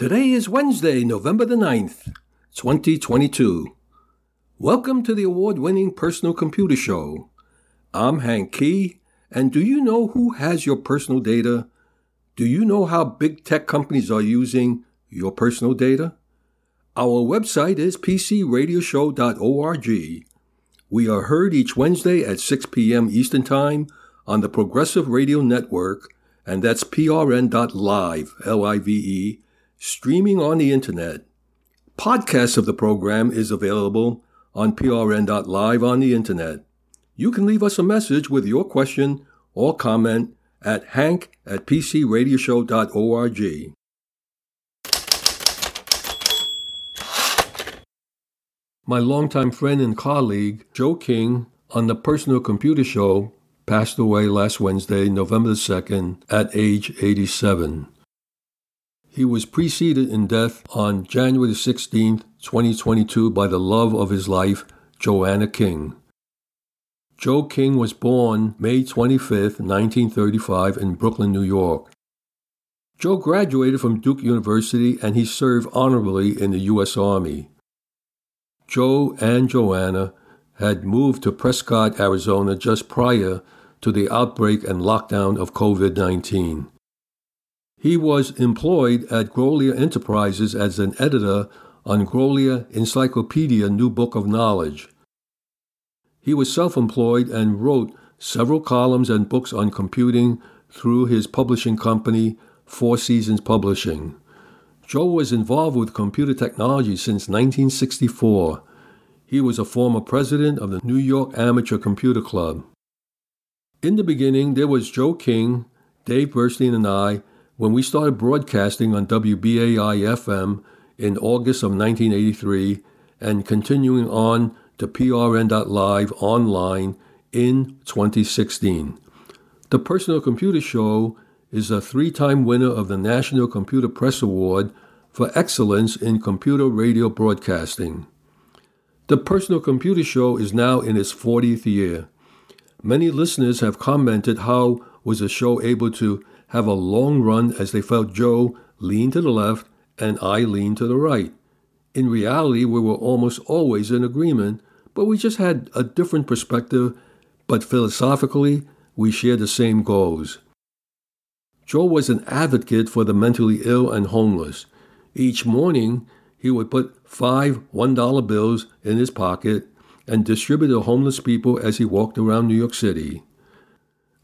Today is Wednesday, November the 9th, 2022. Welcome to the award winning Personal Computer Show. I'm Hank Kee, and do you know who has your personal data? Do you know how big tech companies are using your personal data? Our website is pcradioshow.org. We are heard each Wednesday at 6 p.m. Eastern Time on the Progressive Radio Network, and that's prn.live, L I V E streaming on the internet. Podcasts of the program is available on prn.live on the internet. You can leave us a message with your question or comment at hank at pcradioshow.org. My longtime friend and colleague, Joe King, on the Personal Computer Show, passed away last Wednesday, November 2nd, at age 87. He was preceded in death on January 16, 2022, by the love of his life, Joanna King. Joe King was born May 25, 1935, in Brooklyn, New York. Joe graduated from Duke University and he served honorably in the U.S. Army. Joe and Joanna had moved to Prescott, Arizona just prior to the outbreak and lockdown of COVID 19. He was employed at Grolier Enterprises as an editor on Grolier Encyclopedia New Book of Knowledge. He was self employed and wrote several columns and books on computing through his publishing company, Four Seasons Publishing. Joe was involved with computer technology since 1964. He was a former president of the New York Amateur Computer Club. In the beginning, there was Joe King, Dave Bernstein, and I when we started broadcasting on WBAI FM in August of 1983 and continuing on to PRN.live online in 2016. The Personal Computer Show is a three time winner of the National Computer Press Award for excellence in computer radio broadcasting. The Personal Computer Show is now in its 40th year. Many listeners have commented how was the show able to have a long run as they felt Joe lean to the left and I lean to the right. In reality, we were almost always in agreement, but we just had a different perspective, but philosophically, we shared the same goals. Joe was an advocate for the mentally ill and homeless. Each morning, he would put five $1 bills in his pocket and distribute to homeless people as he walked around New York City.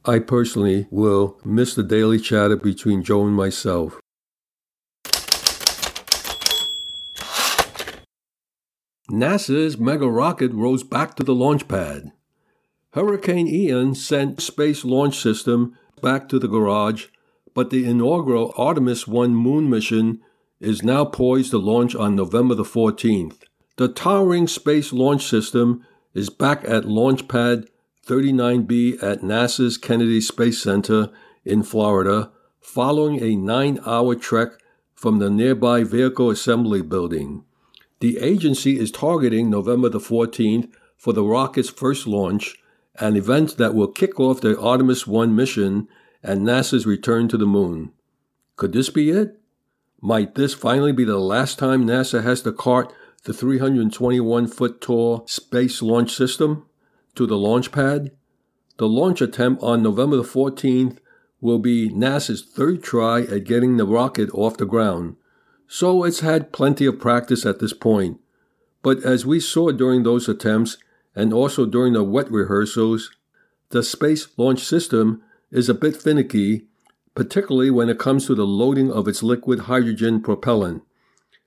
I personally will miss the daily chatter between Joe and myself. NASA's mega rocket rose back to the launch pad. Hurricane Ian sent Space Launch System back to the garage, but the inaugural Artemis 1 moon mission is now poised to launch on November the 14th. The towering Space Launch System is back at Launch Pad 39B at NASA's Kennedy Space Center in Florida following a nine hour trek from the nearby Vehicle Assembly Building. The agency is targeting November the 14th for the rocket's first launch, an event that will kick off the Artemis 1 mission and NASA's return to the moon. Could this be it? Might this finally be the last time NASA has to cart the 321 foot tall Space Launch System? To the launch pad. The launch attempt on November the 14th will be NASA's third try at getting the rocket off the ground, so it's had plenty of practice at this point. But as we saw during those attempts, and also during the wet rehearsals, the Space Launch System is a bit finicky, particularly when it comes to the loading of its liquid hydrogen propellant.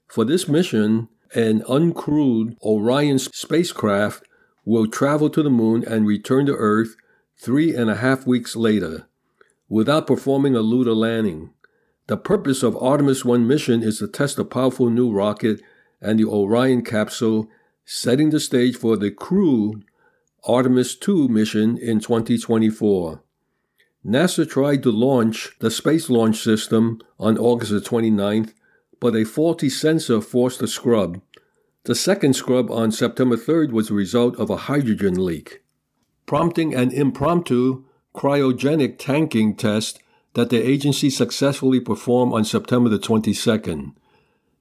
For this mission, an uncrewed Orion spacecraft will travel to the moon and return to Earth three and a half weeks later without performing a lunar landing. The purpose of Artemis 1 mission is to test a powerful new rocket and the Orion capsule, setting the stage for the crewed Artemis 2 mission in 2024. NASA tried to launch the Space Launch System on August 29th, but a faulty sensor forced a scrub, the second scrub on September 3rd was the result of a hydrogen leak, prompting an impromptu cryogenic tanking test that the agency successfully performed on September the 22nd.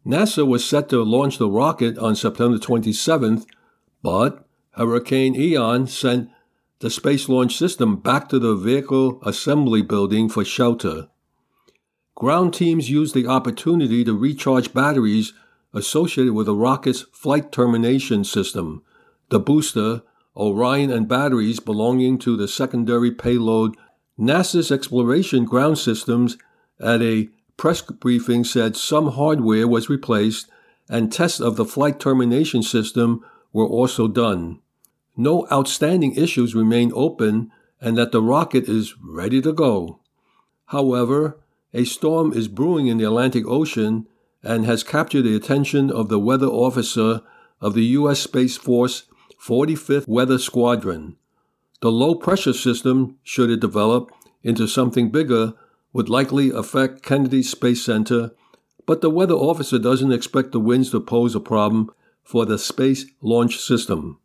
NASA was set to launch the rocket on September 27th, but Hurricane Ian sent the Space Launch System back to the Vehicle Assembly Building for shelter. Ground teams used the opportunity to recharge batteries associated with the rocket's flight termination system, the booster, Orion, and batteries belonging to the secondary payload. NASA's exploration ground systems at a press briefing said some hardware was replaced and tests of the flight termination system were also done. No outstanding issues remain open and that the rocket is ready to go. However, a storm is brewing in the Atlantic Ocean and has captured the attention of the weather officer of the U.S. Space Force 45th Weather Squadron. The low pressure system, should it develop into something bigger, would likely affect Kennedy Space Center, but the weather officer doesn't expect the winds to pose a problem for the Space Launch System.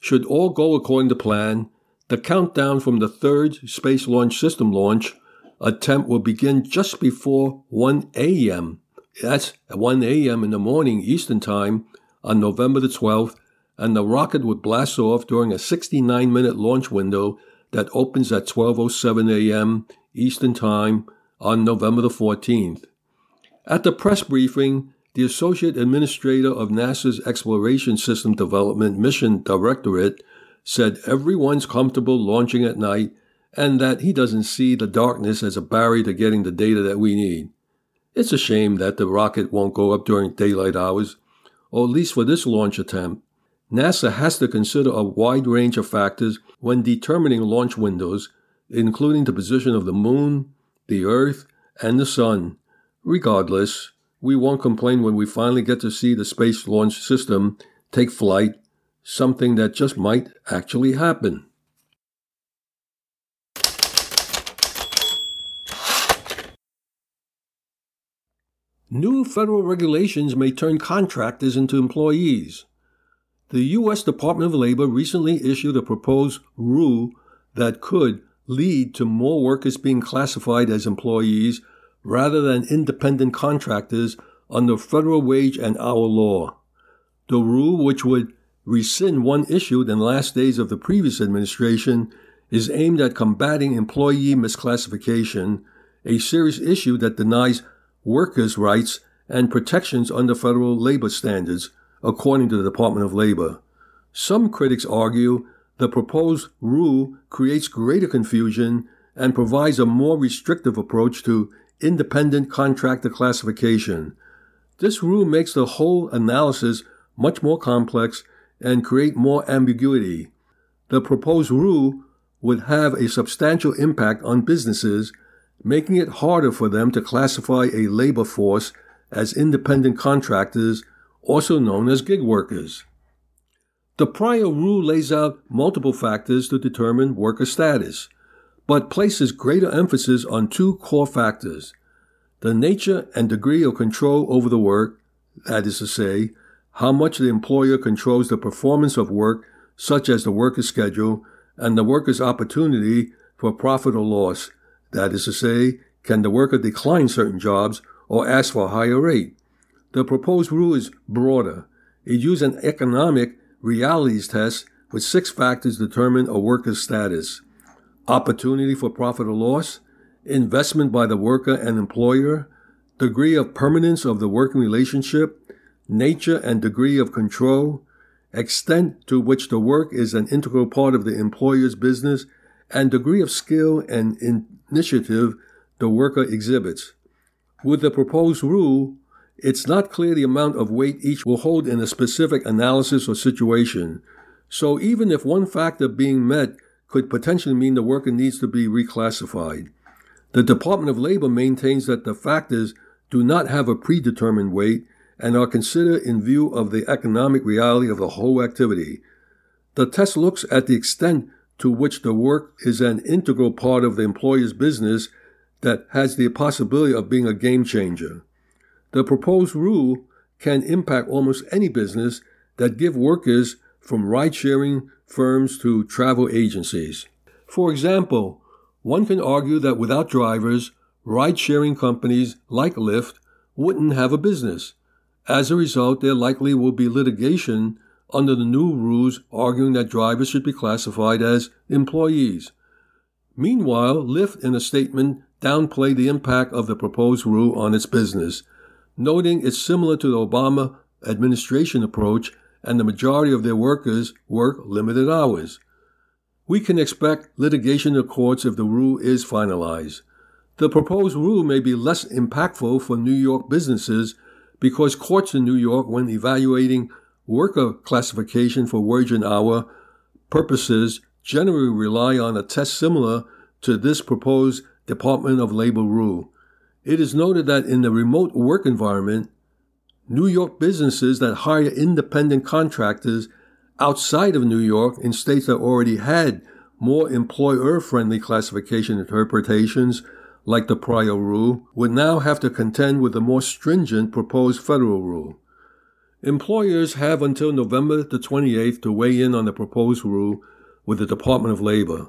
Should all go according to plan, the countdown from the third Space Launch System launch attempt will begin just before 1 a.m. That's at 1 a.m. in the morning Eastern Time on November the 12th, and the rocket would blast off during a 69 minute launch window that opens at 12:07 a.m. Eastern Time on November the 14th. At the press briefing, the Associate Administrator of NASA's Exploration System Development Mission Directorate said everyone's comfortable launching at night and that he doesn't see the darkness as a barrier to getting the data that we need. It's a shame that the rocket won't go up during daylight hours, or at least for this launch attempt. NASA has to consider a wide range of factors when determining launch windows, including the position of the moon, the Earth, and the Sun. Regardless, we won't complain when we finally get to see the Space Launch System take flight, something that just might actually happen. New federal regulations may turn contractors into employees. The U.S. Department of Labor recently issued a proposed rule that could lead to more workers being classified as employees rather than independent contractors under federal wage and hour law. The rule, which would rescind one issued in the last days of the previous administration, is aimed at combating employee misclassification, a serious issue that denies workers' rights and protections under federal labor standards, according to the Department of Labor. Some critics argue the proposed rule creates greater confusion and provides a more restrictive approach to independent contractor classification. This rule makes the whole analysis much more complex and create more ambiguity. The proposed rule would have a substantial impact on businesses making it harder for them to classify a labor force as independent contractors, also known as gig workers. The prior rule lays out multiple factors to determine worker status, but places greater emphasis on two core factors the nature and degree of control over the work, that is to say, how much the employer controls the performance of work, such as the worker's schedule, and the worker's opportunity for profit or loss, that is to say, can the worker decline certain jobs or ask for a higher rate? The proposed rule is broader. It uses an economic realities test with six factors to determine a worker's status opportunity for profit or loss, investment by the worker and employer, degree of permanence of the working relationship, nature and degree of control, extent to which the work is an integral part of the employer's business, and degree of skill and initiative the worker exhibits. With the proposed rule, it's not clear the amount of weight each will hold in a specific analysis or situation. So even if one factor being met could potentially mean the worker needs to be reclassified. The Department of Labor maintains that the factors do not have a predetermined weight and are considered in view of the economic reality of the whole activity. The test looks at the extent to which the work is an integral part of the employer's business that has the possibility of being a game changer. The proposed rule can impact almost any business that give workers from ride-sharing firms to travel agencies. For example, one can argue that without drivers, ride-sharing companies like Lyft wouldn't have a business. As a result, there likely will be litigation under the new rules arguing that drivers should be classified as employees. Meanwhile, Lyft, in a statement, downplayed the impact of the proposed rule on its business, noting it's similar to the Obama administration approach and the majority of their workers work limited hours. We can expect litigation in courts if the rule is finalized. The proposed rule may be less impactful for New York businesses because courts in New York, when evaluating worker classification for wage and hour purposes, generally rely on a test similar to this proposed Department of Labor rule. It is noted that in the remote work environment, New York businesses that hire independent contractors outside of New York in states that already had more employer friendly classification interpretations, like the prior rule, would now have to contend with the more stringent proposed federal rule. Employers have until November the 28th to weigh in on the proposed rule with the Department of Labor.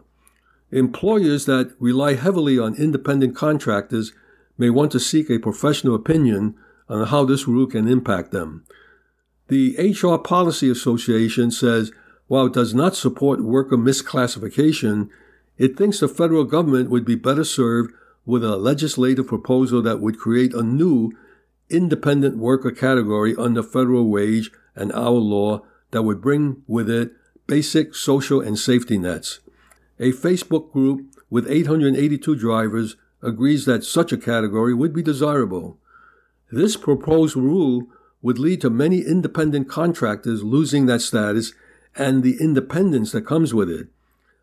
Employers that rely heavily on independent contractors may want to seek a professional opinion on how this rule can impact them. The HR Policy Association says while it does not support worker misclassification, it thinks the federal government would be better served with a legislative proposal that would create a new independent worker category under federal wage and hour law that would bring with it basic social and safety nets. A Facebook group with 882 drivers agrees that such a category would be desirable. This proposed rule would lead to many independent contractors losing that status and the independence that comes with it.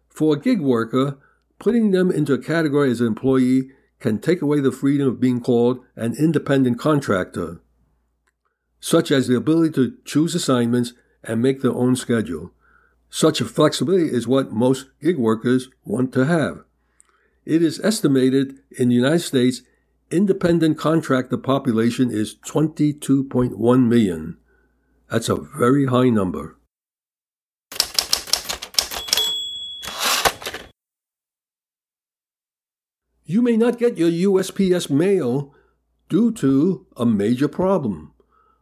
For a gig worker, putting them into a category as an employee can take away the freedom of being called an independent contractor, such as the ability to choose assignments and make their own schedule. Such a flexibility is what most gig workers want to have. It is estimated in the United States independent contractor population is 22.1 million. That's a very high number. You may not get your USPS mail due to a major problem.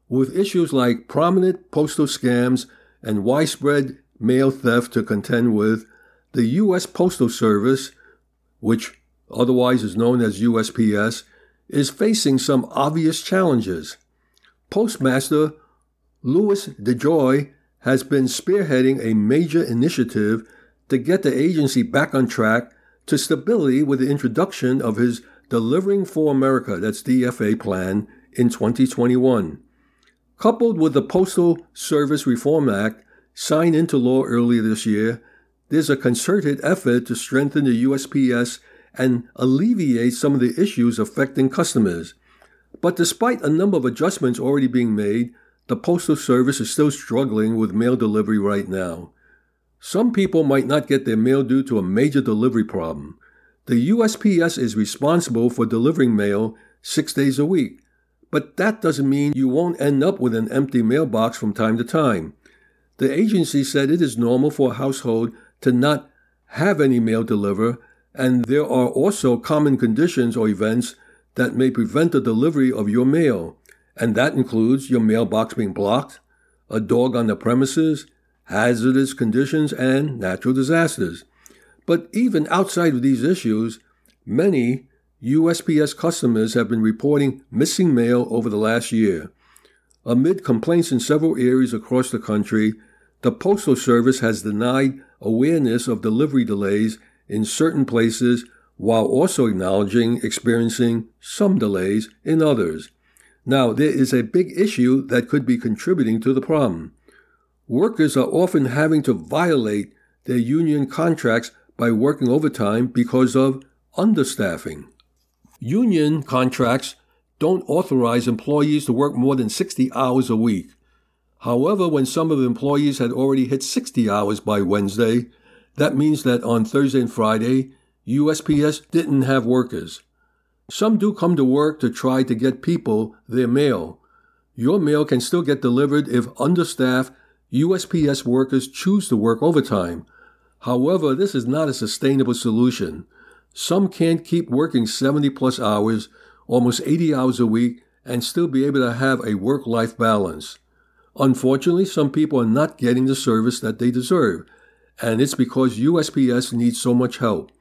With issues like prominent postal scams and widespread mail theft to contend with, the U.S. Postal Service, which otherwise is known as USPS, is facing some obvious challenges. Postmaster Louis DeJoy has been spearheading a major initiative to get the agency back on track to stability with the introduction of his Delivering for America, that's DFA plan, in 2021. Coupled with the Postal Service Reform Act, signed into law earlier this year, there's a concerted effort to strengthen the USPS and alleviate some of the issues affecting customers. But despite a number of adjustments already being made, the Postal Service is still struggling with mail delivery right now. Some people might not get their mail due to a major delivery problem. The USPS is responsible for delivering mail six days a week, but that doesn't mean you won't end up with an empty mailbox from time to time. The agency said it is normal for a household to not have any mail deliver and there are also common conditions or events that may prevent the delivery of your mail, and that includes your mailbox being blocked, a dog on the premises, hazardous conditions, and natural disasters. But even outside of these issues, many USPS customers have been reporting missing mail over the last year. Amid complaints in several areas across the country, the Postal Service has denied awareness of delivery delays in certain places while also acknowledging experiencing some delays in others. Now, there is a big issue that could be contributing to the problem. Workers are often having to violate their union contracts by working overtime because of understaffing. Union contracts don't authorize employees to work more than 60 hours a week. However, when some of the employees had already hit 60 hours by Wednesday, that means that on Thursday and Friday, USPS didn't have workers. Some do come to work to try to get people their mail. Your mail can still get delivered if understaffed USPS workers choose to work overtime. However, this is not a sustainable solution. Some can't keep working 70 plus hours, almost 80 hours a week, and still be able to have a work life balance. Unfortunately, some people are not getting the service that they deserve, and it's because USPS needs so much help.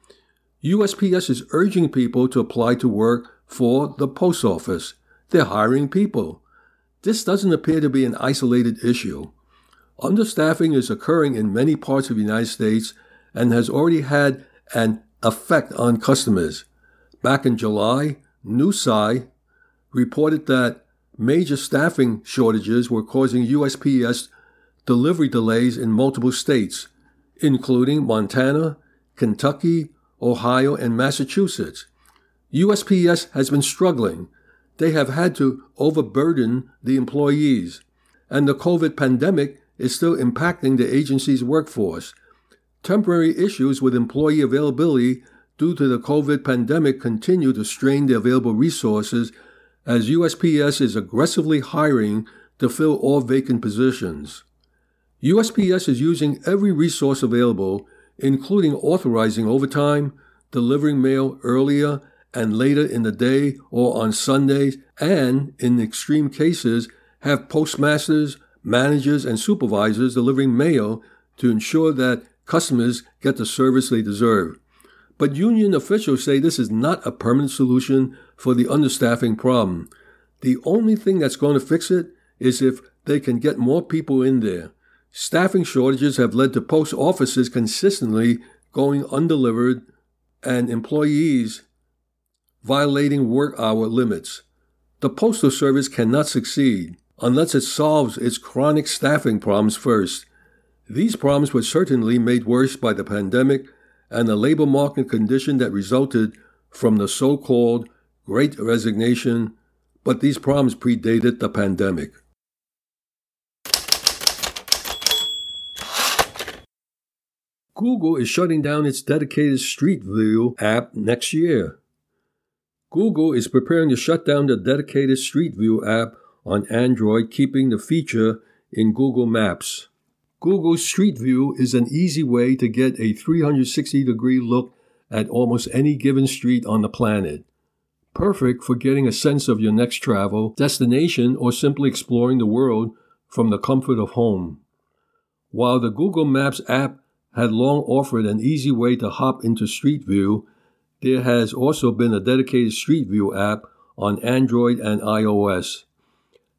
USPS is urging people to apply to work for the post office. They're hiring people. This doesn't appear to be an isolated issue. Understaffing is occurring in many parts of the United States and has already had an effect on customers. Back in July, Newsweek reported that major staffing shortages were causing USPS delivery delays in multiple states, including Montana, Kentucky, Ohio, and Massachusetts. USPS has been struggling. They have had to overburden the employees, and the COVID pandemic is still impacting the agency's workforce. Temporary issues with employee availability due to the COVID pandemic continue to strain the available resources as USPS is aggressively hiring to fill all vacant positions. USPS is using every resource available, including authorizing overtime, delivering mail earlier and later in the day or on Sundays, and, in extreme cases, have postmasters, managers, and supervisors delivering mail to ensure that customers get the service they deserve. But union officials say this is not a permanent solution for the understaffing problem. The only thing that's going to fix it is if they can get more people in there. Staffing shortages have led to post offices consistently going undelivered and employees violating work hour limits. The Postal Service cannot succeed unless it solves its chronic staffing problems first. These problems were certainly made worse by the pandemic and the labor market condition that resulted from the so called Great Resignation, but these problems predated the pandemic. Google is shutting down its dedicated Street View app next year. Google is preparing to shut down the dedicated Street View app on Android, keeping the feature in Google Maps. Google Street View is an easy way to get a 360 degree look at almost any given street on the planet. Perfect for getting a sense of your next travel, destination, or simply exploring the world from the comfort of home. While the Google Maps app had long offered an easy way to hop into Street View, there has also been a dedicated Street View app on Android and iOS.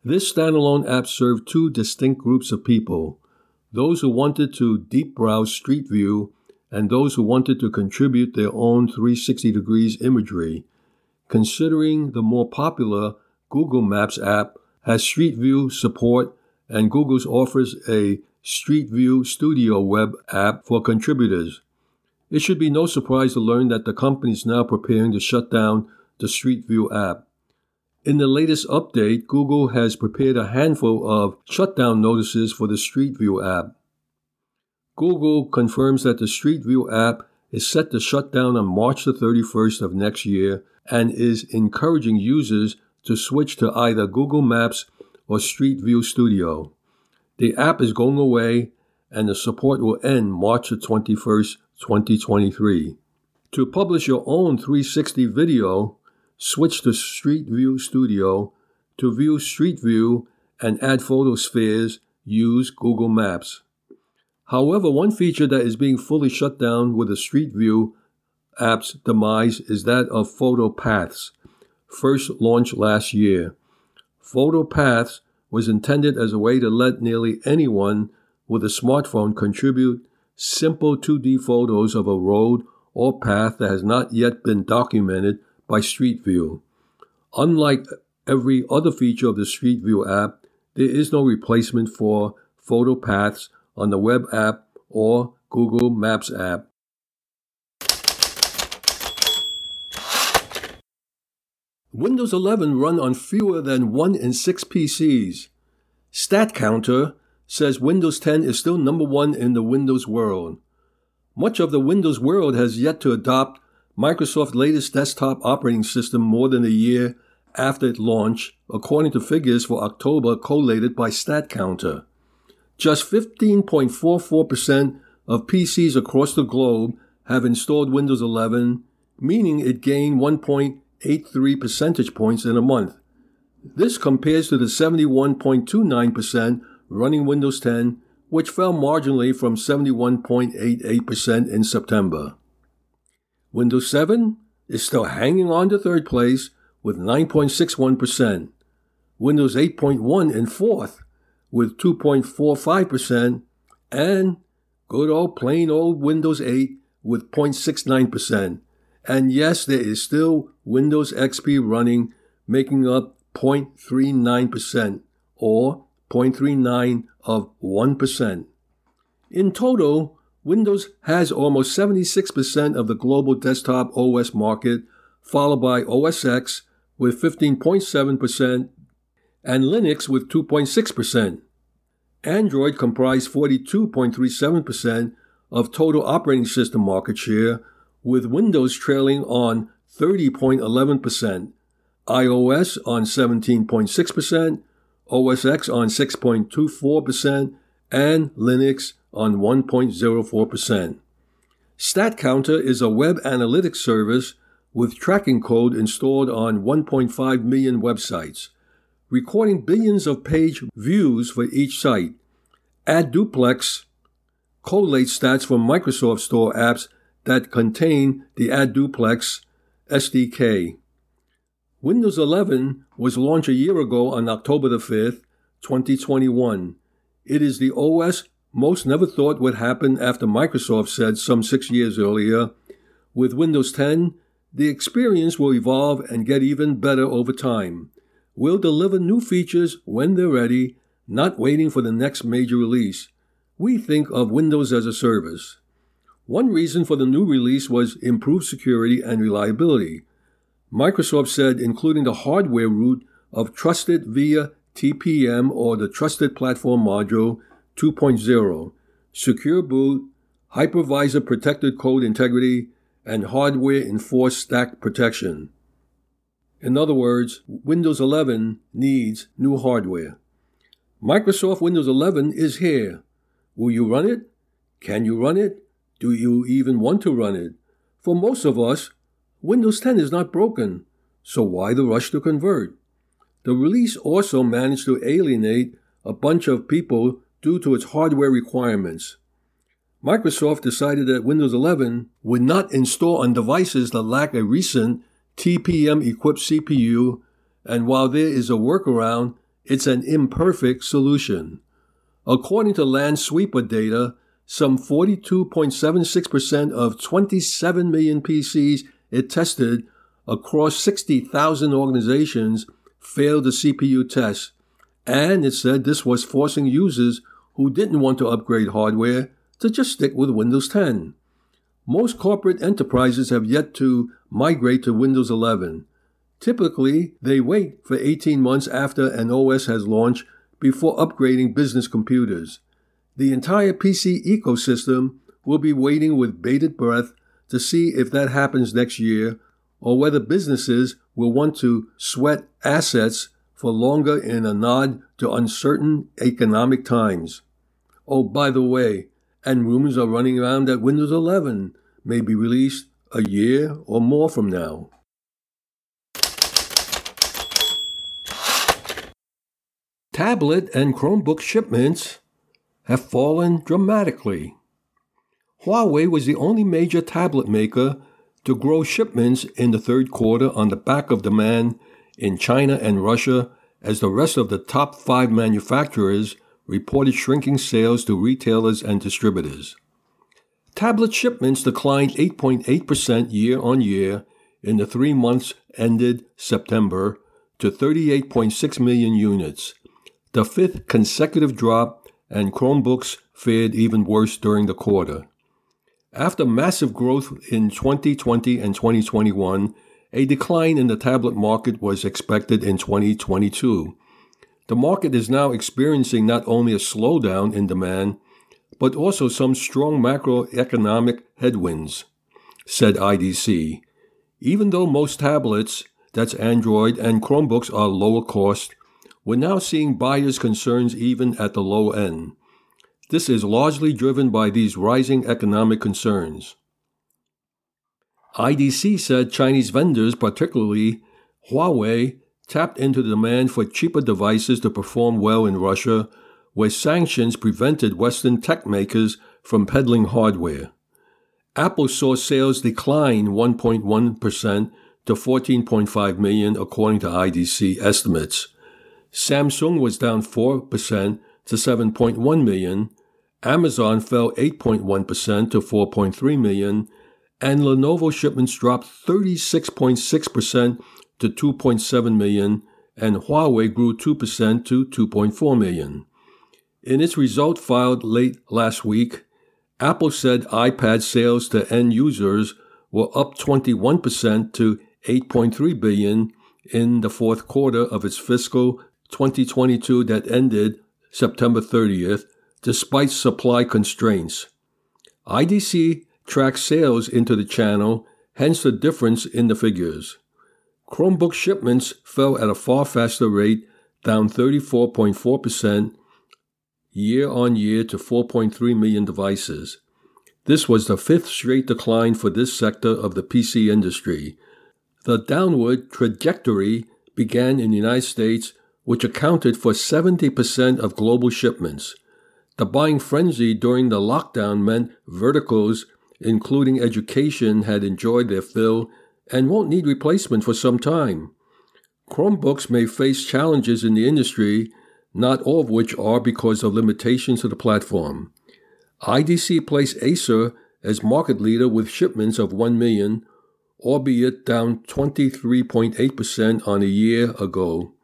This standalone app served two distinct groups of people those who wanted to deep browse Street View, and those who wanted to contribute their own 360 degrees imagery. Considering the more popular Google Maps app has Street View support, and Google's offers a Street View Studio web app for contributors. It should be no surprise to learn that the company is now preparing to shut down the Street View app. In the latest update, Google has prepared a handful of shutdown notices for the Street View app. Google confirms that the Street View app is set to shut down on March the 31st of next year and is encouraging users to switch to either Google Maps or Street View Studio. The app is going away and the support will end March the 21st, 2023. To publish your own 360 video, switch to Street View Studio. To view Street View and add photospheres, use Google Maps. However, one feature that is being fully shut down with the Street View app's demise is that of Photo Paths, first launched last year. Photo Paths was intended as a way to let nearly anyone with a smartphone contribute simple 2D photos of a road or path that has not yet been documented by Street View. Unlike every other feature of the Street View app, there is no replacement for photo paths on the web app or Google Maps app. Windows 11 run on fewer than 1 in 6 PCs. StatCounter says Windows 10 is still number 1 in the Windows world. Much of the Windows world has yet to adopt Microsoft's latest desktop operating system more than a year after its launch, according to figures for October collated by StatCounter. Just 15.44% of PCs across the globe have installed Windows 11, meaning it gained 1.83 percentage points in a month. This compares to the 71.29% running Windows 10, which fell marginally from 71.88% in September. Windows 7 is still hanging on to third place with 9.61%. Windows 8.1 in fourth with 2.45%, and good old plain old Windows 8 with 0.69%. And yes, there is still Windows XP running, making up 0.39% or 0.39 of 1%. In total, Windows has almost 76% of the global desktop OS market, followed by OS X with 15.7% and Linux with 2.6%. Android comprised 42.37% of total operating system market share, with Windows trailing on 30.11%, iOS on 17.6%, OS X on 6.24%, and Linux on 1.04%. StatCounter is a web analytics service with tracking code installed on 1.5 million websites, recording billions of page views for each site. AdDuplex collates stats from Microsoft Store apps that contain the AdDuplex SDK. Windows 11 was launched a year ago on October the 5th, 2021. It is the OS most never thought would happen after Microsoft said some six years earlier. With Windows 10, the experience will evolve and get even better over time. We'll deliver new features when they're ready, not waiting for the next major release. We think of Windows as a service. One reason for the new release was improved security and reliability. Microsoft said including the hardware root of Trusted via TPM or the Trusted Platform Module 2.0, secure boot, hypervisor protected code integrity, and hardware enforced stack protection. In other words, Windows 11 needs new hardware. Microsoft Windows 11 is here. Will you run it? Can you run it? Do you even want to run it? For most of us, Windows 10 is not broken, so why the rush to convert? The release also managed to alienate a bunch of people due to its hardware requirements. Microsoft decided that Windows 11 would not install on devices that lack a recent TPM equipped CPU, and while there is a workaround, it's an imperfect solution. According to Lansweeper data, some 42.76% of 27 million PCs it tested across 60,000 organizations failed the CPU test, and it said this was forcing users who didn't want to upgrade hardware to just stick with Windows 10. Most corporate enterprises have yet to migrate to Windows 11. Typically, they wait for 18 months after an OS has launched before upgrading business computers. The entire PC ecosystem will be waiting with bated breath to see if that happens next year or whether businesses will want to sweat assets for longer in a nod to uncertain economic times. Oh, by the way, and rumors are running around that Windows 11 may be released a year or more from now. Tablet and Chromebook shipments have fallen dramatically. Huawei was the only major tablet maker to grow shipments in the third quarter on the back of demand in China and Russia, as the rest of the top five manufacturers reported shrinking sales to retailers and distributors. Tablet shipments declined 8.8% year on year in the three months ended September to 38.6 million units, the fifth consecutive drop, and Chromebooks fared even worse during the quarter. After massive growth in 2020 and 2021, a decline in the tablet market was expected in 2022 the market is now experiencing not only a slowdown in demand, but also some strong macroeconomic headwinds, said IDC. Even though most tablets, that's Android, and Chromebooks are lower cost, we're now seeing buyers' concerns even at the low end. This is largely driven by these rising economic concerns. IDC said Chinese vendors, particularly Huawei, tapped into the demand for cheaper devices to perform well in Russia, where sanctions prevented Western tech makers from peddling hardware. Apple saw sales decline 1.1% to 14.5 million according to IDC estimates. Samsung was down 4% to 7.1 million. Amazon fell 8.1% to 4.3 million, and Lenovo shipments dropped 36.6% to 2.7 million, and Huawei grew 2% to 2.4 million. In its result filed late last week, Apple said iPad sales to end users were up 21% to 8.3 billion in the fourth quarter of its fiscal 2022 that ended September 30th, despite supply constraints. IDC tracks sales into the channel, hence the difference in the figures. Chromebook shipments fell at a far faster rate, down 34.4% year on year to 4.3 million devices. This was the fifth straight decline for this sector of the PC industry. The downward trajectory began in the United States, which accounted for 70% of global shipments. The buying frenzy during the lockdown meant verticals, including education, had enjoyed their fill and won't need replacement for some time. Chromebooks may face challenges in the industry, not all of which are because of limitations to the platform. IDC placed Acer as market leader with shipments of 1 million, albeit down 23.8% on a year ago.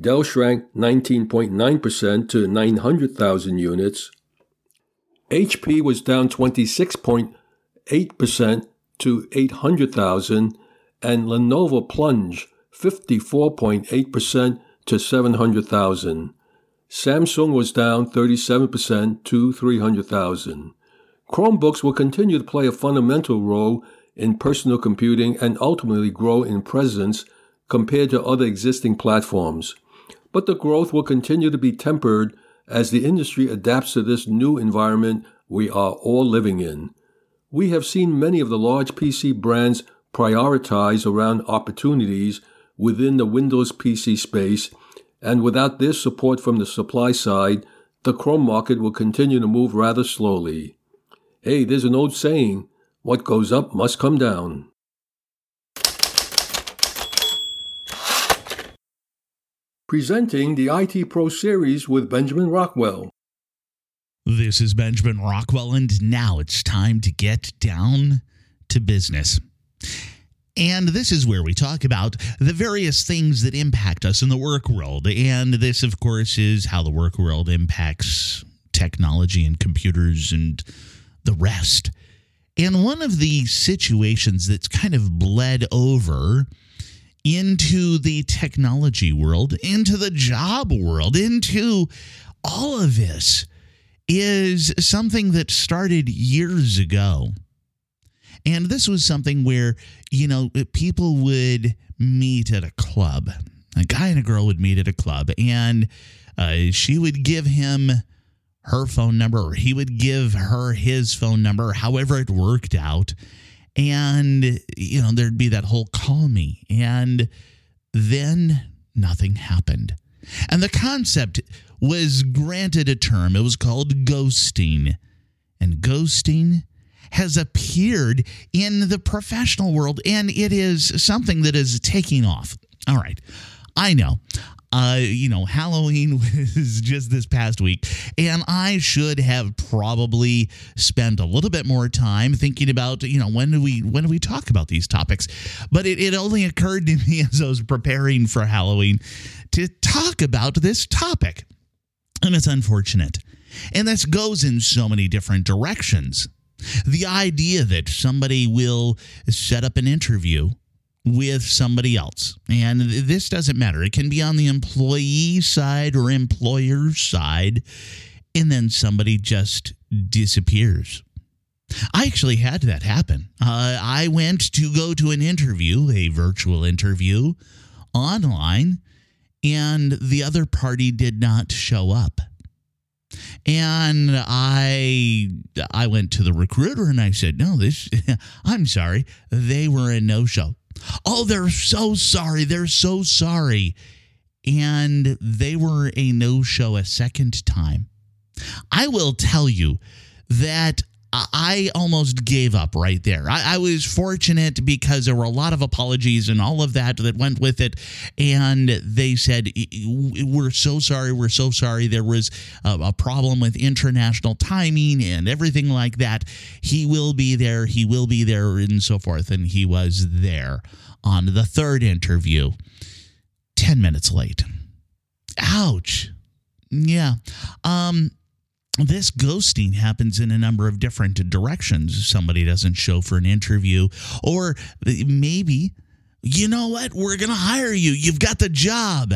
Dell shrank 19.9% to 900,000 units. HP was down 26.8% to 800,000 and Lenovo plunged 54.8% to 700,000. Samsung was down 37% to 300,000. Chromebooks will continue to play a fundamental role in personal computing and ultimately grow in presence compared to other existing platforms. But the growth will continue to be tempered as the industry adapts to this new environment we are all living in. We have seen many of the large PC brands prioritize around opportunities within the Windows PC space, and without this support from the supply side, the Chrome market will continue to move rather slowly. Hey, there's an old saying what goes up must come down. Presenting the IT Pro series with Benjamin Rockwell. This is Benjamin Rockwell, and now it's time to get down to business. And this is where we talk about the various things that impact us in the work world. And this, of course, is how the work world impacts technology and computers and the rest. And one of the situations that's kind of bled over into the technology world, into the job world, into all of this is something that started years ago. And this was something where, you know, people would meet at a club. A guy and a girl would meet at a club, and uh, she would give him her phone number, or he would give her his phone number, however it worked out. And, you know, there'd be that whole call me. And then nothing happened. And the concept was granted a term. It was called ghosting. And ghosting has appeared in the professional world, and it is something that is taking off. All right. I know. Uh, you know, Halloween was just this past week, and I should have probably spent a little bit more time thinking about, you know, when do we when do we talk about these topics? But it, it only occurred to me as I was preparing for Halloween to talk about this topic. And it's unfortunate. And this goes in so many different directions. The idea that somebody will set up an interview with somebody else. And this doesn't matter. It can be on the employee side or employer side, and then somebody just disappears. I actually had that happen. Uh, I went to go to an interview, a virtual interview online, and the other party did not show up. And I I went to the recruiter and I said, "No, this I'm sorry. They were a no-show." Oh, they're so sorry. They're so sorry. And they were a no show a second time. I will tell you that I almost gave up right there. I, I, was fortunate because there were a lot of apologies and all of that that went with it. And they said, We're so sorry. We're so sorry. There was a, a problem with international timing and everything like that. He will be there. He will be there, and so forth. And he was there on the third interview, 10 minutes late. Ouch. Yeah. Um, this ghosting happens in a number of different directions. Somebody doesn't show for an interview, or maybe, you know what, we're going to hire you. You've got the job.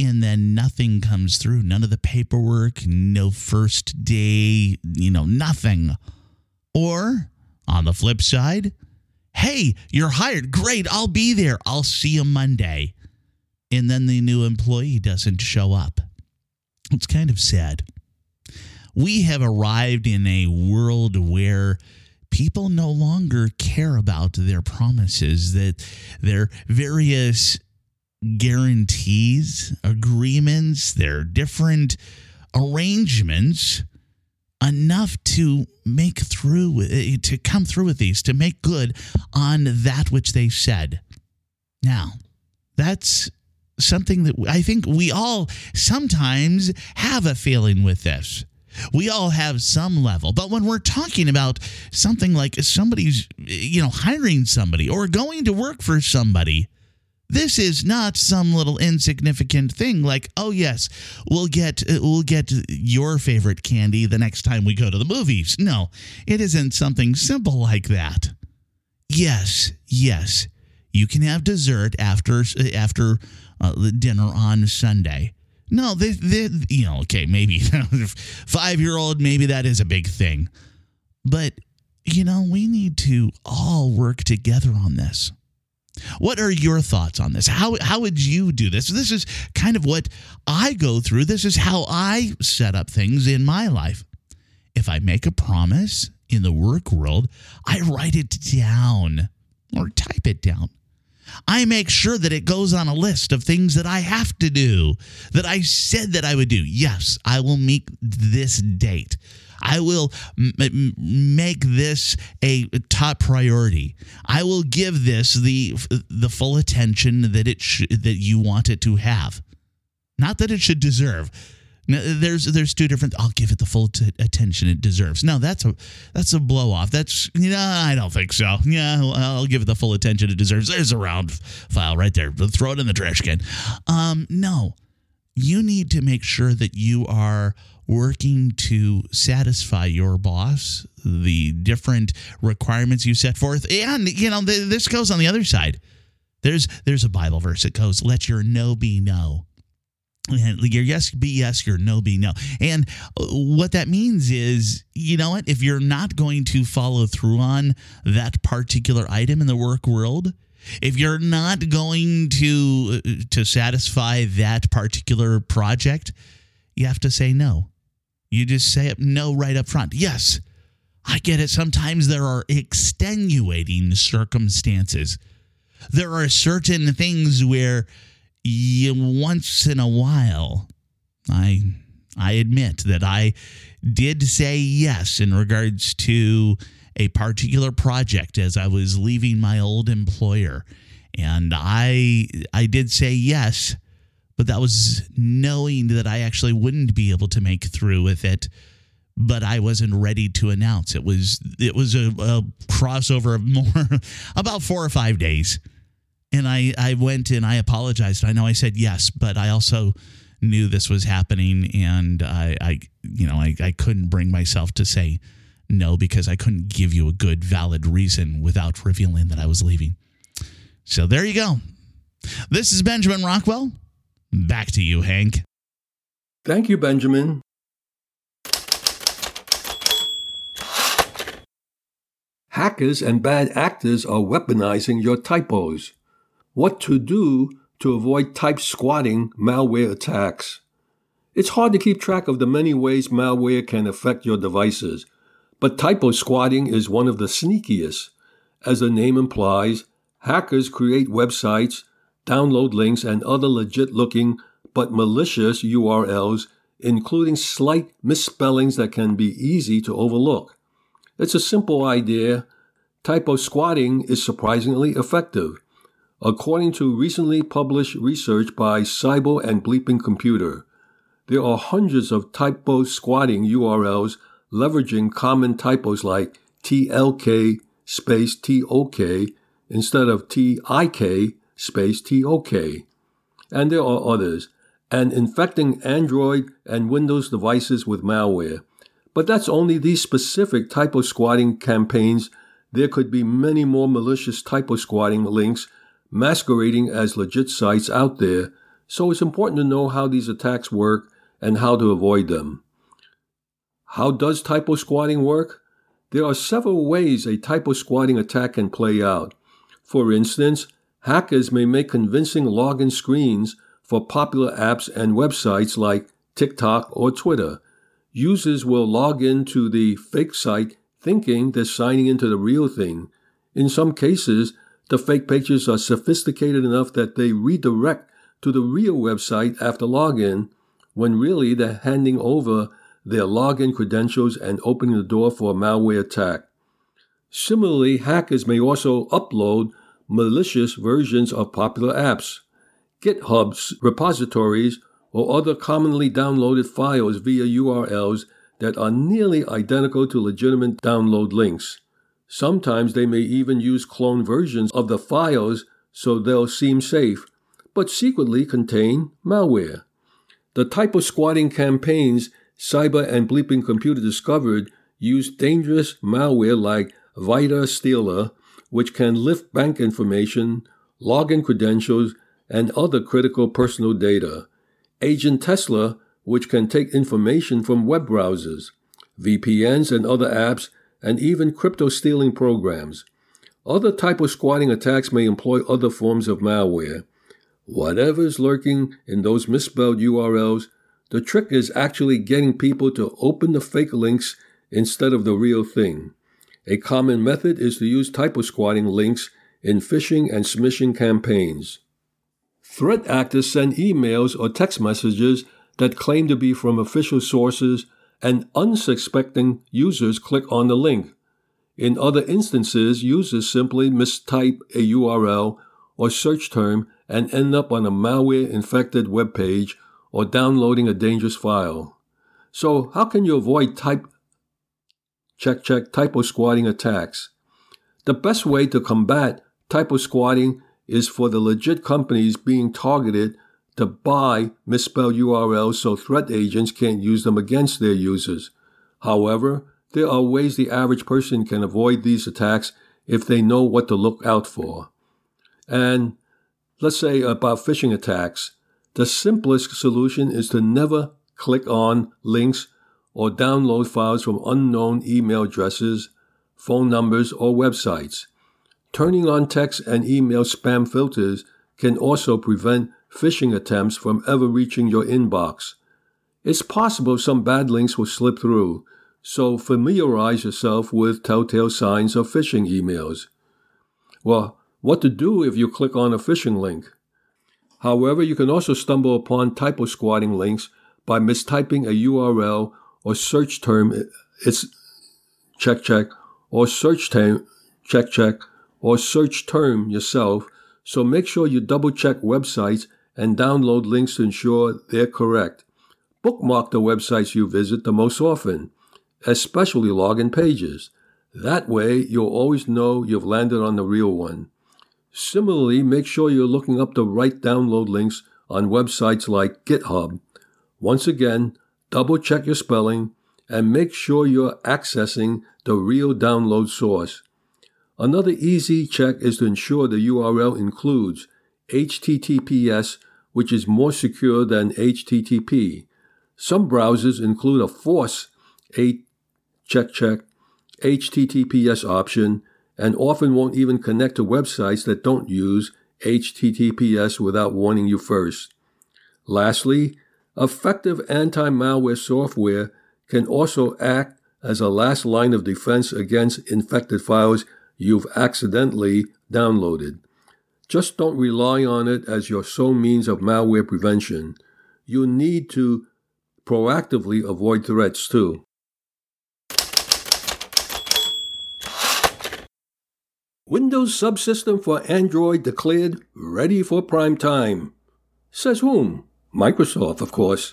And then nothing comes through. None of the paperwork, no first day, you know, nothing. Or on the flip side, hey, you're hired. Great. I'll be there. I'll see you Monday. And then the new employee doesn't show up. It's kind of sad we have arrived in a world where people no longer care about their promises, that their various guarantees, agreements, their different arrangements enough to make through eh, to come through with these to make good on that which they said. Now that's something that i think we all sometimes have a feeling with this we all have some level. But when we're talking about something like somebody's, you know, hiring somebody or going to work for somebody, this is not some little insignificant thing like, oh yes, we'll get we'll get your favorite candy the next time we go to the movies. No, it isn't something simple like that. Yes, yes, you can have dessert after after uh, dinner on Sunday. No, they, they, you know, okay, maybe five year old, maybe that is a big thing. But, you know, we need to all work together on this. What are your thoughts on this? How, how would you do this? This is kind of what I go through. This is how I set up things in my life. If I make a promise in the work world, I write it down or type it down. I make sure that it goes on a list of things that I have to do, that I said that I would do. Yes, I will meet this date. I will m- make this a top priority. I will give this the the full attention that it sh- that you want it to have. Not that it should deserve now, there's there's two different. I'll give it the full t- attention it deserves. No, that's a that's a blow off. That's you know, I don't think so. Yeah, I'll give it the full attention it deserves. There's a round file right there. Throw it in the trash can. Um, no, you need to make sure that you are working to satisfy your boss, the different requirements you set forth, and you know this goes on the other side. There's there's a Bible verse that goes, "Let your no be no." Your yes be yes, your no be no. And uh, what that means is, you know what? If you're not going to follow through on that particular item in the work world, if you're not going to uh, to satisfy that particular project, you have to say no. You just say no right up front. Yes, I get it. Sometimes there are extenuating circumstances. There are certain things where you, once in a while, I I admit that I did say yes in regards to a particular project as I was leaving my old employer. And I I did say yes, but that was knowing that I actually wouldn't be able to make through with it. But I wasn't ready to announce. It was it was a, a crossover of more about four or five days and I, I went and I apologized. I know I said yes, but I also knew this was happening and I, I you know, I, I couldn't bring myself to say no because I couldn't give you a good, valid reason without revealing that I was leaving. So there you go. This is Benjamin Rockwell. Back to you, Hank. Thank you, Benjamin. Hackers and bad actors are weaponizing your typos what to do to avoid type squatting malware attacks. It's hard to keep track of the many ways malware can affect your devices, but typo squatting is one of the sneakiest. As the name implies, Hackers create websites, download links, and other legit looking but malicious URLs, including slight misspellings that can be easy to overlook. It's a simple idea. Typo squatting is surprisingly effective. According to recently published research by Cyble and Bleeping Computer, there are hundreds of typo squatting URLs leveraging common typos like TLK space TOK instead of TIK space TOK. And there are others, and infecting Android and Windows devices with malware. But that's only these specific typo squatting campaigns. There could be many more malicious typo squatting links masquerading as legit sites out there, so it's important to know how these attacks work and how to avoid them. How does typo squatting work? There are several ways a typo squatting attack can play out. For instance, hackers may make convincing login screens for popular apps and websites like TikTok or Twitter. Users will log into the fake site thinking they're signing into the real thing. In some cases, the fake pages are sophisticated enough that they redirect to the real website after login, when really they're handing over their login credentials and opening the door for a malware attack. Similarly, hackers may also upload malicious versions of popular apps, GitHub's repositories, or other commonly downloaded files via URLs that are nearly identical to legitimate download links. Sometimes they may even use clone versions of the files so they'll seem safe, but secretly contain malware. The type of squatting campaigns Cyble and Bleeping Computer discovered use dangerous malware like Vidar Stealer, which can lift bank information, login credentials, and other critical personal data. Agent Tesla, which can take information from web browsers, VPNs and other apps, and even crypto stealing programs. Other type of squatting attacks may employ other forms of malware. Whatever is lurking in those misspelled URLs the trick is actually getting people to open the fake links instead of the real thing. A common method is to use typo squatting links in phishing and smishing campaigns. Threat actors send emails or text messages that claim to be from official sources, and unsuspecting users click on the link. In other instances, users simply mistype a URL or search term and end up on a malware infected web page or downloading a dangerous file. So, how can you avoid type check check typo squatting attacks? The best way to combat typo squatting is for the legit companies being targeted to buy misspelled URLs so threat agents can't use them against their users. However, there are ways the average person can avoid these attacks if they know what to look out for. And let's say about phishing attacks, the simplest solution is to never click on links or download files from unknown email addresses, phone numbers, or websites. Turning on text and email spam filters can also prevent phishing attempts from ever reaching your inbox. It's possible some bad links will slip through, so familiarize yourself with telltale signs of phishing emails. Well, what to do if you click on a phishing link? However, you can also stumble upon typo squatting links by mistyping a URL or search term. It's check check or search term check check or search term yourself. So make sure you double check websites and download links to ensure they're correct. Bookmark the websites you visit the most often, especially login pages. That way, you'll always know you've landed on the real one. Similarly, make sure you're looking up the right download links on websites like GitHub. Once again, double check your spelling and make sure you're accessing the real download source. Another easy check is to ensure the URL includes HTTPS, which is more secure than HTTP. Some browsers include a force a check check HTTPS option and often won't even connect to websites that don't use HTTPS without warning you first. Lastly, effective anti malware software can also act as a last line of defense against infected files you've accidentally downloaded. Just don't rely on it as your sole means of malware prevention. You need to proactively avoid threats too. Windows subsystem for Android declared ready for prime time. Says whom? Microsoft, of course.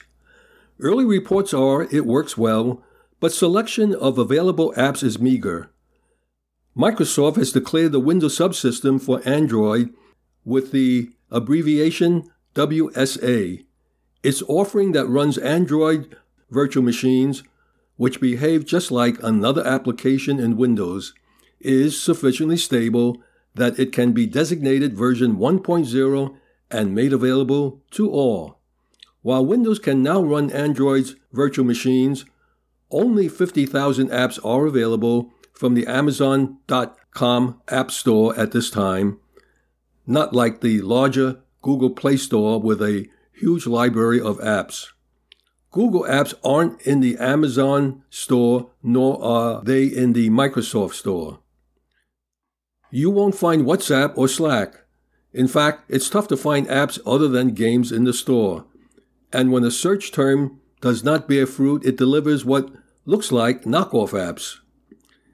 Early reports are it works well, but selection of available apps is meager. Microsoft has declared the Windows subsystem for Android with the abbreviation WSA. Its offering that runs Android virtual machines, which behave just like another application in Windows, is sufficiently stable that it can be designated version 1.0 and made available to all. While Windows can now run Android's virtual machines, only 50,000 apps are available from the Amazon.com App Store at this time, not like the larger Google Play Store with a huge library of apps. Google apps aren't in the Amazon store, nor are they in the Microsoft store. You won't find WhatsApp or Slack. In fact, it's tough to find apps other than games in the store. And when a search term does not bear fruit, it delivers what looks like knockoff apps.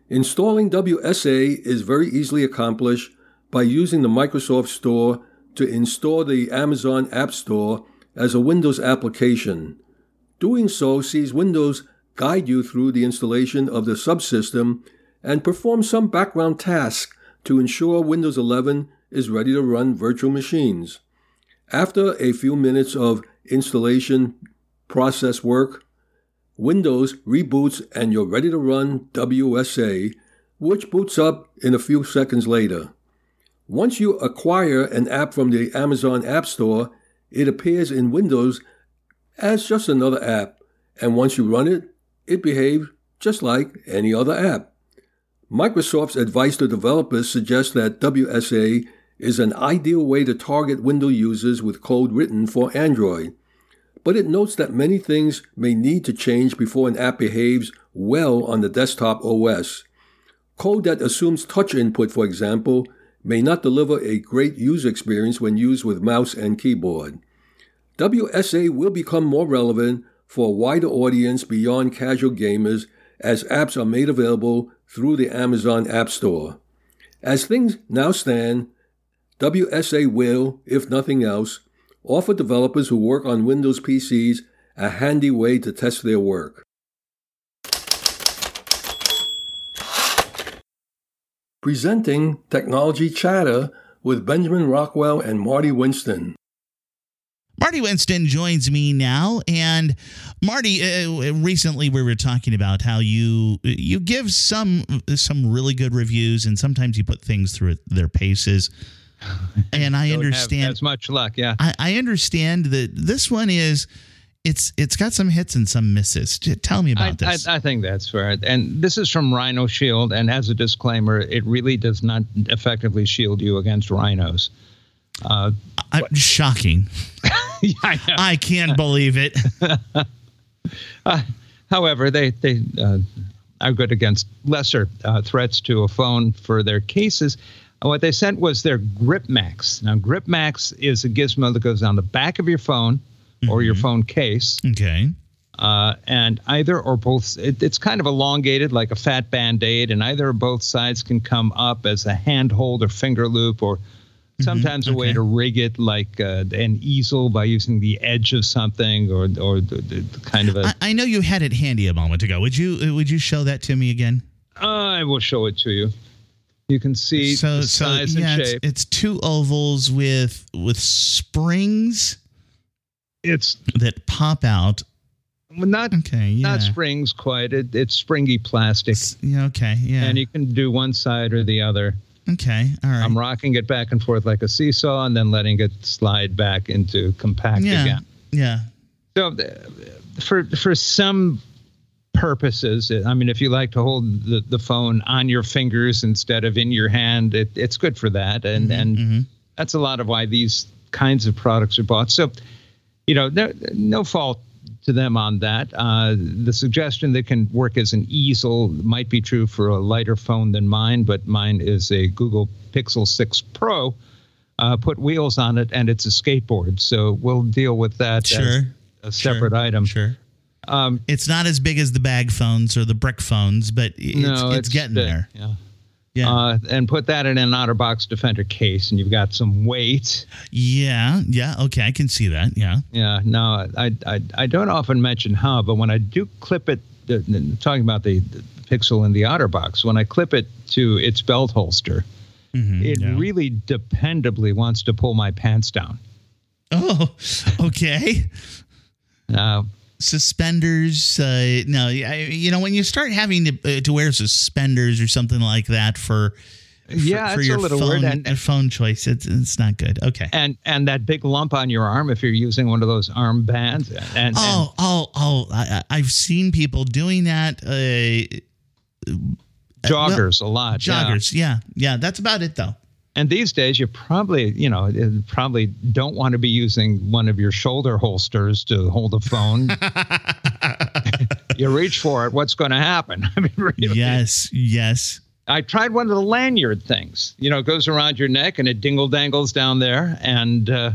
Installing WSA is very easily accomplished by using the Microsoft Store to install the Amazon App Store as a Windows application. Doing so sees Windows guide you through the installation of the subsystem and perform some background tasks to ensure Windows 11 is ready to run virtual machines. After a few minutes of installation process work, Windows reboots and you're ready to run WSA, which boots up in a few seconds later. Once you acquire an app from the Amazon App Store, it appears in Windows as just another app, and once you run it, it behaves just like any other app. Microsoft's advice to developers suggests that WSA is an ideal way to target Windows users with code written for Android. But it notes that many things may need to change before an app behaves well on the desktop OS. Code that assumes touch input, for example, may not deliver a great user experience when used with mouse and keyboard. WSA will become more relevant for a wider audience beyond casual gamers as apps are made available through the Amazon App Store. As things now stand, WSA will, if nothing else, offer developers who work on Windows PCs a handy way to test their work. Presenting Technology Chatter with Benjamin Rockwell and Marty Winston. Marty Winston joins me now, and Marty, uh, recently we were talking about how you you give some some really good reviews, and sometimes you put things through their paces. And I understand as much luck. Yeah, I, I understand that this one is it's it's got some hits and some misses. Tell me about I, this. I, I, think that's fair. And this is from Rhino Shield. And as a disclaimer, it really does not effectively shield you against rhinos. Uh, shocking. yeah, I, I, can't believe it. uh, however, they they uh, are good against lesser uh, threats to a phone for their cases. what they sent was their Grip Max. Now, Grip Max is a gizmo that goes on the back of your phone mm-hmm. or your mm-hmm. phone case. Okay. Uh, and either or both, it, it's kind of elongated like a fat band aid, and either or both sides can come up as a handhold or finger loop or Mm-hmm. Sometimes mm-hmm. a way to rig it like uh, an easel by using the edge of something or or the, the kind of a. I, I know you had it handy a moment ago. Would you uh, would you show that to me again? I will show it to you. You can see so, the size so, yeah, and shape. It's, it's two ovals with with springs. It's that pop out well, not okay, yeah. not springs quite. It, it's springy plastic. It's, yeah, okay, yeah. And you can do one side or the other. Okay, all right. I'm rocking it back and forth like a seesaw, and then letting it slide back into compact yeah, again. Yeah. So, for for some purposes, I mean, if you like to hold the, the phone on your fingers instead of in your hand, it, it's good for that, and mm-hmm, and mm-hmm. that's a lot of why these kinds of products are bought. So, you know, no, no fault to them on that. Uh, the suggestion that can work as an easel might be true for a lighter phone than mine, but mine is a Google Pixel 6 Pro. uh, put wheels on it, and it's a skateboard. So we'll deal with that Sure. as a separate sure, item. Sure. Um, It's not as big as the bag phones or the brick phones, but it's, no, it's, getting big, there. Yeah. Yeah. Uh, and put that in an OtterBox Defender case, and you've got some weight. yeah. Yeah. Okay. I can see that. Yeah. Yeah, no, I, I, I don't often mention how, but when I do clip it, the, talking about the, the Pixel in the OtterBox, when I clip it to its belt holster, Mhm, it yeah. really dependably wants to pull my pants down. Oh, okay. Uh, Suspenders. Uh, no, I, you know when you start having to, uh, to wear suspenders or something like that for, for yeah, for your a little phone, weird, and, phone choice, it's it's not good. Okay. and and that big lump on your arm if you're using one of those arm bands. And, and Oh, oh, oh! I, I've seen people doing that. Uh, joggers a lot. yeah. joggers, yeah. yeah, That's about it, though. And these days, you probably, you know, probably don't want to be using one of your shoulder holsters to hold a phone. you reach for it, what's going to happen? I mean, really. Yes, yes. I tried one of the lanyard things. You know, it goes around your neck and it dingle dangles down there. And uh,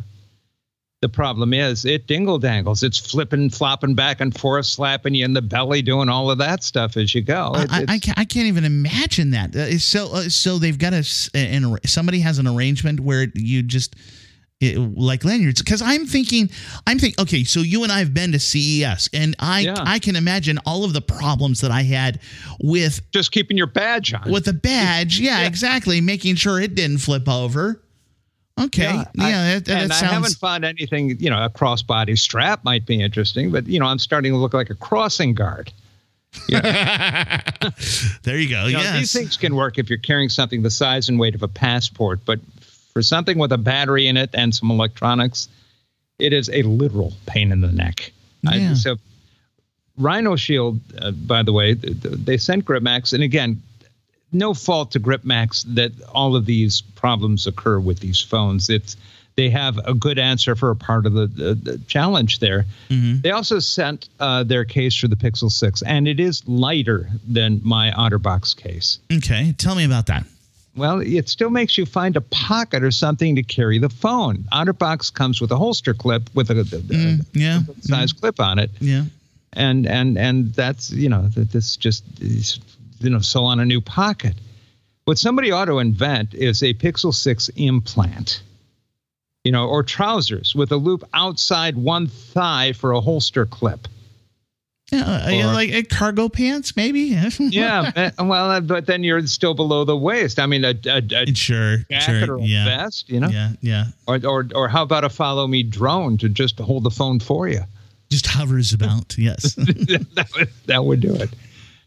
the problem is, it dingle dangles. It's flipping, flopping back and forth, slapping you in the belly, doing all of that stuff as you go. It- I, I, can't, I can't even imagine that. Uh, so, uh, so they've got a an somebody has an arrangement where you just it, like lanyards. Because I'm thinking, I'm thinking, okay, so you and I have been to CES, and I Yeah. I can imagine all of the problems that I had with just keeping your badge on. with the badge. Yeah, exactly, making sure it didn't flip over. Okay, yeah, I- that, that and I sounds. haven't found anything, you know, a crossbody strap might be interesting, but, you know, I'm starting to look like a crossing guard. there you go. You know. These things can work if you're carrying something the size and weight of a passport, but for something with a battery in it and some electronics, it is a literal pain in the neck. I- Yeah. so, Rhino Shield, uh, by the way, th- th- they sent GripMax, and again, no fault to GripMax that all of these problems occur with these phones. It's they have a good answer for a part of the, the, the challenge there. Mhm. They also sent uh, their case for the Pixel 6, and it is lighter than my OtterBox case. Okay, tell me about that. Well, it still makes you find a pocket or something to carry the phone. OtterBox comes with a holster clip with a, a- a Mm, yeah, size clip on it, yeah. and and and that's you know that this just is, you know sew on a new pocket. What somebody ought to invent is a Pixel 6 implant. You know, or trousers with a loop outside one thigh for a holster clip. Yeah, uh, Or- like cargo pants, maybe. Yeah, well, uh, but then you're still below the waist. I mean, a, a, a sure, jacket sure, or yeah, vest, you know, yeah, yeah. or, or or how about a follow me drone to just hold the phone for you? Just hovers about. Yes, that, would, that would do it.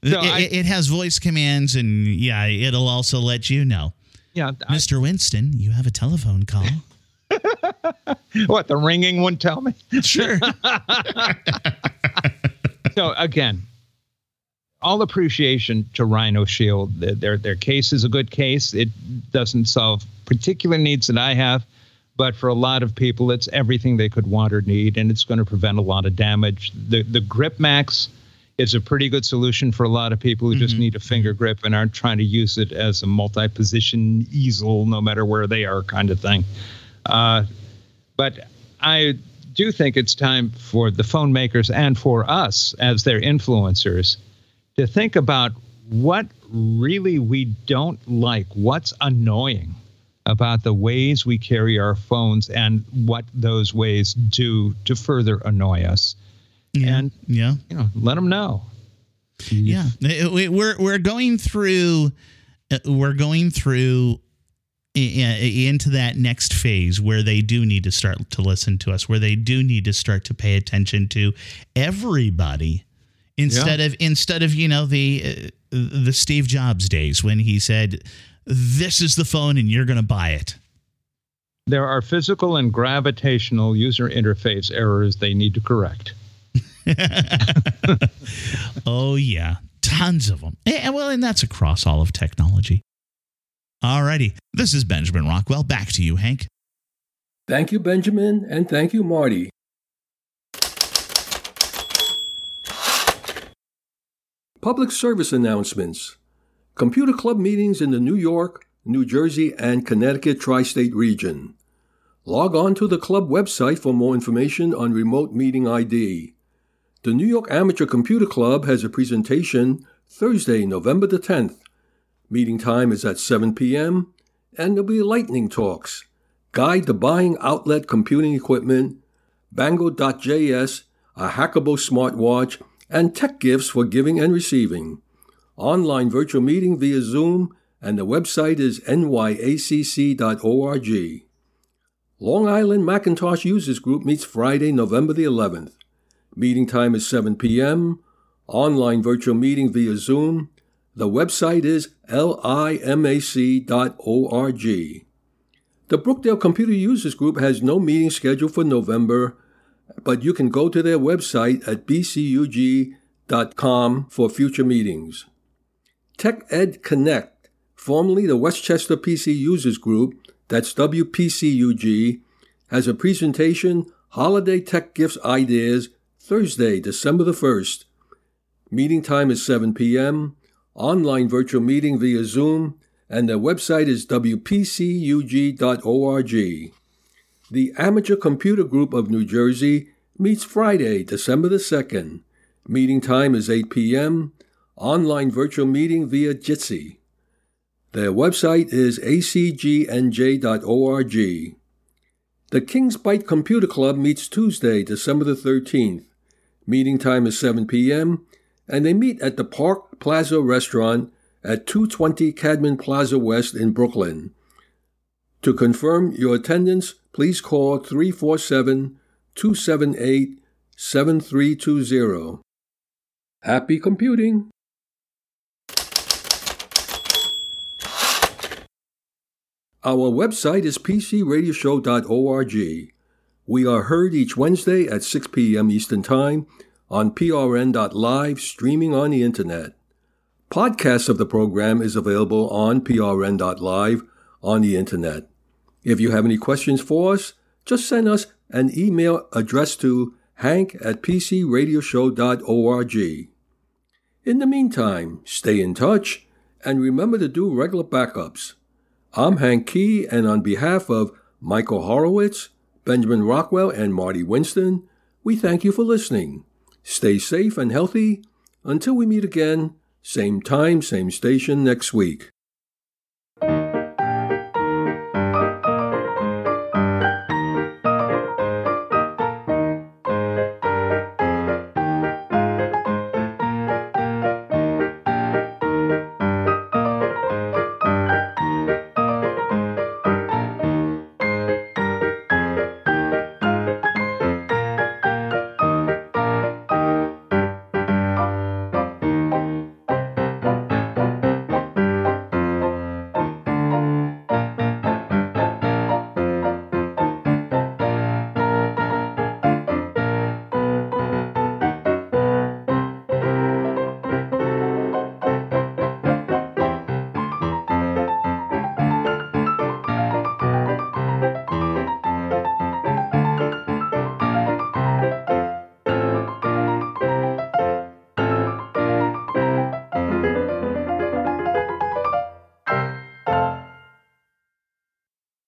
So it, I- it- has voice commands, and yeah, it'll also let you know, Yeah, I, Mr. Winston, you have a telephone call. what the ringing wouldn't tell me. sure. So again, all appreciation to Rhino Shield. Their- Their their case is a good case. It doesn't solve particular needs that I have, but for a lot of people, it's everything they could want or need, and it's going to prevent a lot of damage. The the Grip Max is a pretty good solution for a lot of people who just need a finger grip and aren't trying to use it as a multi-position easel, no matter where they are, kind of thing. Uh, but I do think it's time for the phone makers and for us as their influencers to think about what really we don't like, what's annoying about the ways we carry our phones and what those ways do to further annoy us. Yeah, And- yeah, You know, let them know. yeah. We- We're we're going through, uh, we're going through into that next phase where they do need to start to listen to us, where they do need to start to pay attention to everybody instead of instead of you know the uh, the Steve Jobs days when he said, "This is the phone and you're going to buy it." There are physical and gravitational user interface errors they need to correct. oh yeah, tons of them. And well, and that's across all of technology. Alrighty, this is Benjamin Rockwell. Back to you, Hank. Thank you, Benjamin, and thank you, Marty. Public service announcements. Computer Club meetings in the New York, New Jersey, and Connecticut tri state region. Log on to the club website for more information on remote meeting ID. The New York Amateur Computer Club has a presentation Thursday, November the 10th. Meeting time is at 7 p.m., and there'll be lightning talks. Guide to buying outlet computing equipment, Bangle.js, a hackable smartwatch, and tech gifts for giving and receiving. Online virtual meeting via Zoom, and the website is nyacc.org. Long Island Macintosh Users Group meets Friday, November the 11th. Meeting time is 7 p.m. Online virtual meeting via Zoom. The website is limac.org. The Brookdale Computer Users Group has no meeting scheduled for November, but you can go to their website at bcug.com for future meetings. TechEd Connect, formerly the Westchester PC Users Group, that's WPCUG, has a presentation Holiday Tech Gifts Ideas Thursday, December the 1st. Meeting time is 7 p.m. Online virtual meeting via Zoom, and their website is wpcug.org. The Amateur Computer Group of New Jersey meets Friday, December the 2nd. Meeting time is 8 p.m. Online virtual meeting via Jitsi. Their website is acgnj.org. The King's Bite Computer Club meets Tuesday, December the 13th. Meeting time is 7 p.m., and they meet at the Park Plaza Restaurant at 220 Cadman Plaza West in Brooklyn. To confirm your attendance, please call 347 278 7320. Happy computing! Our website is pcradioshow.org. We are heard each Wednesday at 6 p.m. Eastern Time on prn.live streaming on the internet. Podcasts of the program is available on prn.live on the internet. If you have any questions for us, just send us an email address to hank at pcradioshow.org. In the meantime, stay in touch and remember to do regular backups. I'm Hank Kee, and on behalf of Michael Horowitz, Benjamin Rockwell, and Marty Winston, we thank you for listening. Stay safe and healthy. Until we meet again, same time, same station next week.